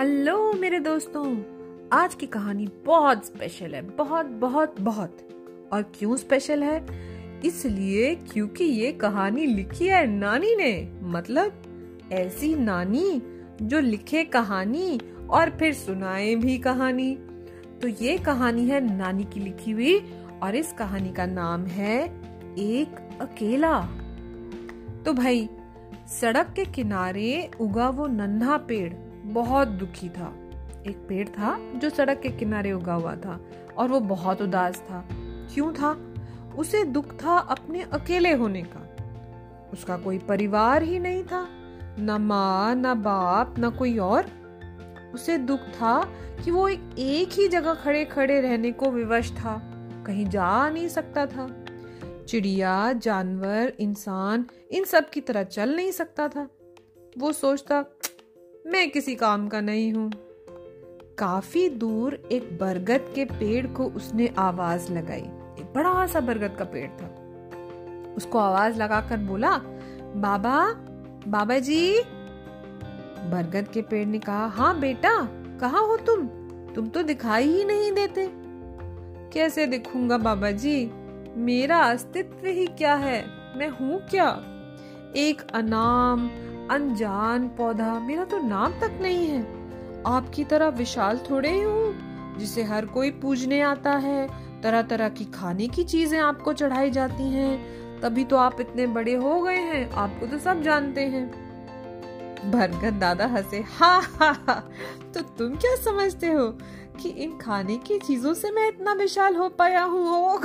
Hello मेरे दोस्तों, आज की कहानी बहुत स्पेशल है, बहुत बहुत बहुत। और क्यों स्पेशल है? इसलिए क्योंकि ये कहानी लिखी है नानी ने मतलब ऐसी नानी जो लिखे कहानी और फिर सुनाए भी कहानी। तो ये कहानी है नानी की लिखी हुई और इस कहानी का नाम है एक अकेला। तो भाई, सड़क के किनारे उगा वो नन्हा पेड़। बहुत दुखी था। एक पेड़ था जो सड़क के किनारे उगा हुआ था और वो बहुत उदास था। क्यों था? उसे दुख था अपने अकेले होने का। उसका कोई परिवार ही नहीं था। न माँ, न बाप, न कोई और। उसे दुख था कि वो एक एक ही जगह खड़े खड़े रहने को विवश था। कहीं जा नहीं सकता था। चिड़िया, जानवर, इंसान, इन सब की तरह चल नहीं सकता था। वो सोचता मैं किसी काम का नहीं हूँ। काफ़ी दूर एक बरगद के पेड़ को उसने आवाज़ लगाई। एक बड़ा सा बरगद का पेड़ था। उसको आवाज़ लगाकर बोला, बाबा बाबा जी। बरगद के पेड़ ने कहा हाँ बेटा, कहा हो तुम? तुम तो दिखाई ही नहीं देते। कैसे दिखूँगा बाबा जी? मेरा अस्तित्व ही क्या है? मैं हूँ क्या? एक अनाम अनजान पौधा मेरा तो नाम तक नहीं है। आपकी तरह विशाल थोड़े ही हूँ, जिसे हर कोई पूजने आता है। तरह तरह की खाने की चीज़ें आपको चढ़ाई जाती हैं। तभी तो आप इतने बड़े हो गए हैं, आपको तो सब जानते हैं। बरगद दादा हंसे, हा हा हा तो तुम क्या समझते हो कि इन खाने की चीज़ों से मैं इतना विशाल हो पाया हूँ?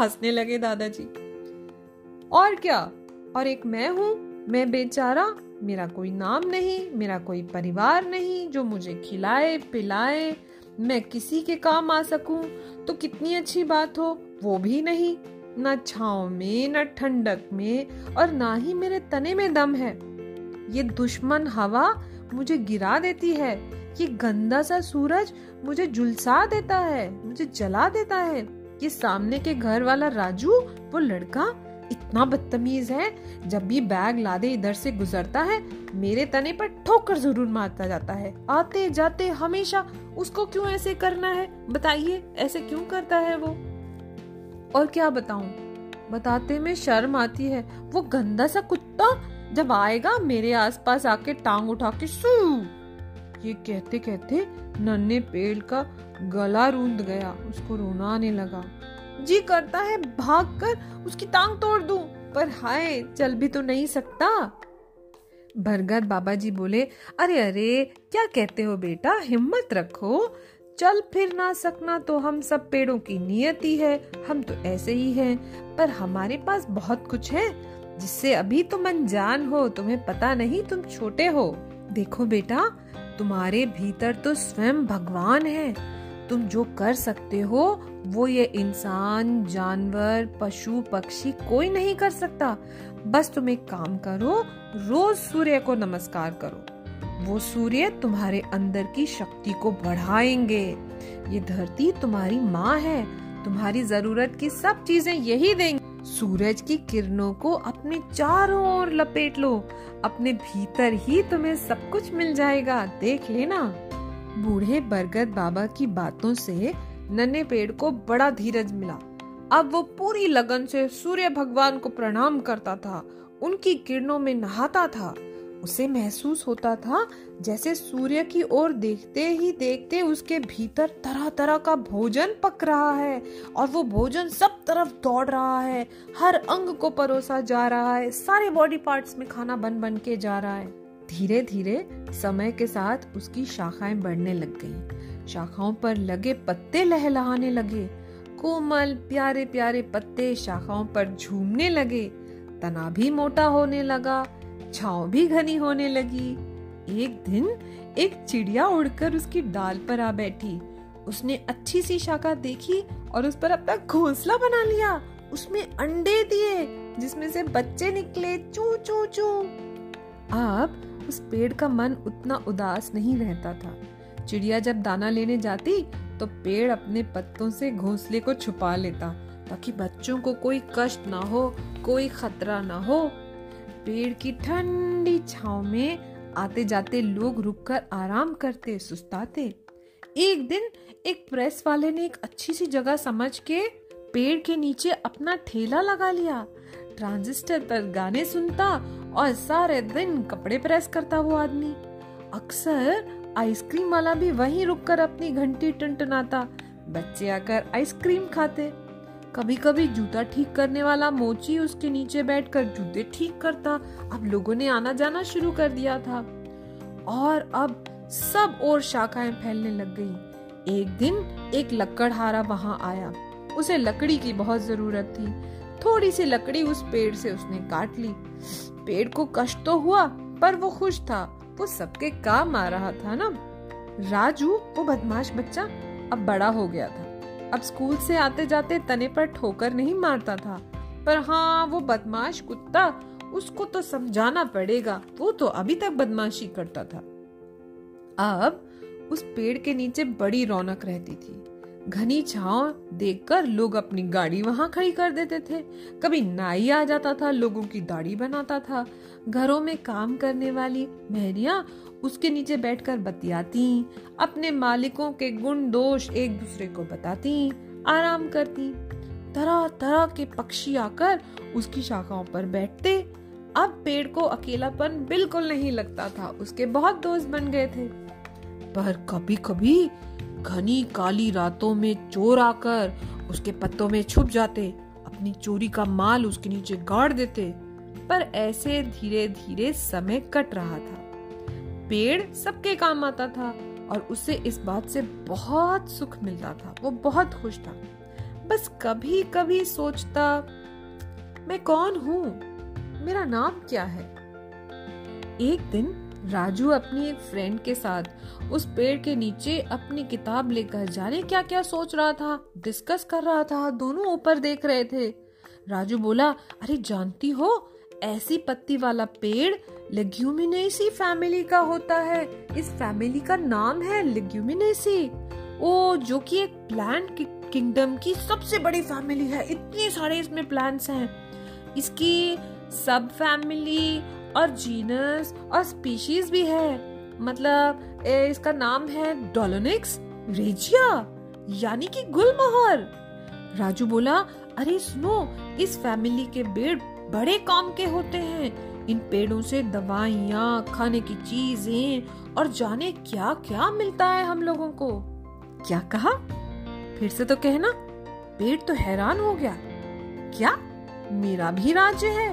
हंसने लगे दादाजी। और क्या? और एक मैं हूँ, मैं बेचारा, मेरा कोई नाम नहीं, मेरा कोई परिवार नहीं जो मुझे खिलाए, पिलाए, मैं किसी के काम आ सकूँ तो कितनी अच्छी बात हो, वो भी नहीं। न छाव में, न ठंडक में और ना ही मेरे तने में दम है। ये दुश्मन हवा मुझे गिरा देती है, ये गंदा सा सूरज मुझे झुलसा देता है, मुझे जला देता है। ये सामने के घर वाला राजू, वो लड़का इतना बदतमीज है, जब भी बैग लादे इधर से गुजरता है, मेरे तने पर ठोकर ज़रूर मारता जाता है। आते जाते हमेशा उसको क्यों ऐसे करना है? बताइए, ऐसे क्यों करता है वो? और क्या बताऊँ? बताते में शर्म आती है। वो गंदा सा कुत्ता जब आएगा, मेरे आसपास आके टांग उठा के सू। ये कहते कहते नन्हे पेड़ का गला रूंद गया, उसको रोना आने लगा। जी करता है भागकर उसकी टांग तोड़ दूँ। पर हाय, चल भी तो नहीं सकता। बरगद बाबा जी बोले, अरे अरे, क्या कहते हो बेटा? हिम्मत रखो। चल फिर ना सकना तो हम सब पेड़ों की नियति है। हम तो ऐसे ही हैं। पर हमारे पास बहुत कुछ है। जिससे अभी तुम अनजान हो, तुम्हें पता नहीं तुम छोटे हो। देखो बेटा, तुम्हारे भीतर तो स्वयं भगवान है। तुम जो कर सकते हो, वो ये इंसान, जानवर, पशु, पक्षी कोई नहीं कर सकता। बस तुम एक काम करो, रोज सूर्य को नमस्कार करो। वो सूर्य तुम्हारे अंदर की शक्ति को बढ़ाएँगे। ये धरती तुम्हारी माँ है। तुम्हारी ज़रूरत की सब चीज़ें यही देंगे। सूरज की किरणों को अपने चारों ओर लपेट लो। अपने भीतर ही तुम्हें सब कुछ मिल जाएगा। देख लेना। बूढ़े बरगद बाबा की बातों से नन्हे पेड़ को बड़ा धीरज मिला। अब वो पूरी लगन से सूर्य भगवान को प्रणाम करता था, उनकी किरणों में नहाता था। उसे महसूस होता था जैसे सूर्य की ओर देखते ही देखते उसके भीतर तरह तरह का भोजन पक रहा है और वो भोजन सब तरफ़ दौड़ रहा है। हर अंग को परोसा जा रहा है, सारे बॉडी पार्ट्स में खाना बन बन के जा रहा है। धीरे धीरे समय के साथ उसकी शाखाएँ बढ़ने लग गईं। शाखाओं पर लगे पत्ते लहलहाने लगे। कोमल, प्यारे प्यारे पत्ते शाखाओं पर झूमने लगे। तना भी मोटा होने लगा, छाव भी घनी होने लगी। एक दिन एक चिड़िया उड़कर उसकी डाल पर आ बैठी। उसने अच्छी सी शाखा देखी और उस पर अपना घोंसला बना लिया। उसमें अंडे दिए, जिसमें से बच्चे निकले चू चू चू अब उस पेड़ का मन उतना उदास नहीं रहता था। चिड़िया जब दाना लेने जाती तो पेड़ अपने पत्तों से घोंसले को छुपा लेता, ताकि बच्चों को कोई कष्ट ना हो, कोई खतरा ना हो। पेड़ की ठंडी छाव में आते जाते लोग रुककर आराम करते, सुस्ताते। एक दिन एक प्रेस वाले ने एक अच्छी सी जगह समझ के पेड़ के नीचे अपना ठेला लगा लिया। ट्रांजिस्टर पर गाने सुनता और सारे दिन कपड़े प्रेस करता वो आदमी। अक्सर आइसक्रीम वाला भी वहीं रुककर अपनी घंटी टंटनाता बच्चे आकर आइसक्रीम खाते। कभी कभी जूता ठीक करने वाला मोची उसके नीचे बैठकर जूते ठीक करता। अब लोगों ने आना जाना शुरू कर दिया था। और अब सब और शाखाएँ फैलने लग गईं। एक दिन एक लकड़हारा वहाँ आया। उसे लकड़ी की बहुत ज़रूरत थी। थोड़ी सी लकड़ी उस पेड़ से उसने काट ली। पेड़ को कष्ट तो हुआ, पर वो खुश था। वो सबके काम आ रहा था ना। राजू, वो बदमाश बच्चा, अब बड़ा हो गया था। अब स्कूल से आते जाते तने पर ठोकर नहीं मारता था। पर हाँ वो बदमाश कुत्ता, उसको तो समझाना पड़ेगा। वो तो अभी तक बदमाशी करता था। अब उस पेड़ के नीचे बड़ी रौनक रहती थी। घनी छाव देखकर लोग अपनी गाड़ी वहाँ खड़ी कर देते थे। कभी नाई आ जाता था, लोगों की दाढ़ी बनाता था। घरों में काम करने वाली मेहरिया उसके नीचे बैठकर बतियाती, अपने मालिकों के गुण दोष एक दूसरे को बताती, आराम करती। तरह तरह के पक्षी आकर उसकी शाखाओं पर बैठते। अब पेड़ को अकेलापन बिल्कुल नहीं लगता था, उसके बहुत दोस्त बन गए थे। पर कभी कभी घनी काली रातों में चोर आकर उसके पत्तों में छुप जाते, अपनी चोरी का माल उसके नीचे गाड़ देते। पर ऐसे धीरे धीरे समय कट रहा था। पेड़ सबके काम आता था और उसे इस बात से बहुत सुख मिलता था। वो बहुत खुश था। बस कभी कभी सोचता, मैं कौन हूँ? मेरा नाम क्या है? एक दिन राजू अपनी एक फ्रेंड के साथ उस पेड़ के नीचे अपनी किताब लेकर जाने क्या क्या सोच रहा था डिस्कस कर रहा था, दोनों ऊपर देख रहे थे। राजू बोला, अरे जानती हो, ऐसी पत्ती वाला पेड़ लेग्यूमिनेसी फैमिली का होता है। इस फैमिली का नाम है लेग्यूमिनेसी ओ, जो कि एक प्लांट किंगडम की सबसे बड़ी फैमिली है। इतने सारे इसमें प्लांट्स हैं। इसकी सब फैमिली और जीनस और स्पीशीज भी है। मतलब ए, इसका नाम है डोलोनिक्स रेजिया यानी कि गुलमोहर। राजू बोला अरे सुनो इस फैमिली के पेड़ बड़े काम के होते हैं। इन पेड़ों से दवाइयाँ खाने की चीज़ें और जाने क्या क्या मिलता है हम लोगों को। क्या कहा? फिर से तो कहना पेड़ तो हैरान हो गया। क्या? मेरा भी राज्य है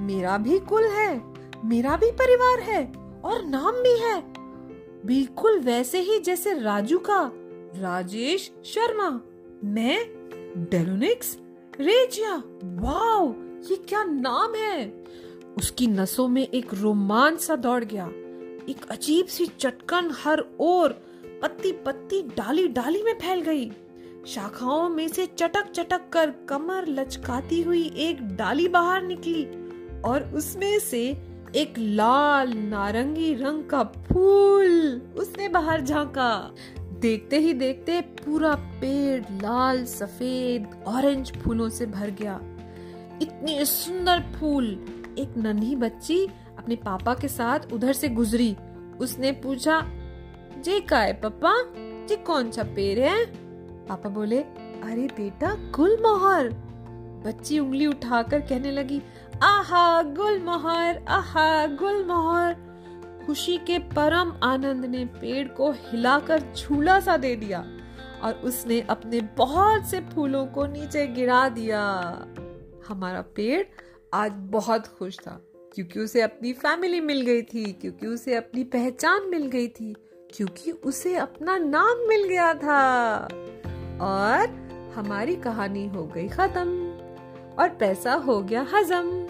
मेरा भी कुल है। मेरा भी परिवार है और नाम भी है। बिल्कुल वैसे ही जैसे राजू का, राजेश शर्मा, मैं डेलोनिक्स रेजिया। वाओ, ये क्या नाम है। उसकी नसों में एक रोमांच सा दौड़ गया। एक अजीब सी चटकन हर ओर पत्ती पत्ती डाली डाली में फैल गई। शाखाओं में से चटक चटक कर कमर लचकाती हुई एक डाली बाहर निकली और उसमें से एक लाल नारंगी रंग का फूल उसने बाहर झांका। देखते ही देखते पूरा पेड़ लाल, सफ़ेद, ऑरेंज फूलों से भर गया। इतने सुंदर फूल। एक नन्ही बच्ची अपने पापा के साथ उधर से गुजरी। उसने पूछा, जे का है पापा? जी कौन सा पेड़ है? पापा बोले, अरे बेटा, गुलमोहर। बच्ची उंगली उठाकर कहने लगी आहा गुलमोहर आहा गुलमोहर। खुशी के परम आनंद ने पेड़ को हिलाकर झूला सा दे दिया और उसने अपने बहुत से फूलों को नीचे गिरा दिया। हमारा पेड़ आज बहुत खुश था, क्योंकि उसे अपनी फैमिली मिल गई थी, क्योंकि उसे अपनी पहचान मिल गई थी, क्योंकि उसे अपना नाम मिल गया था। और हमारी कहानी हो गई खत्म, और पैसा हो गया हजम।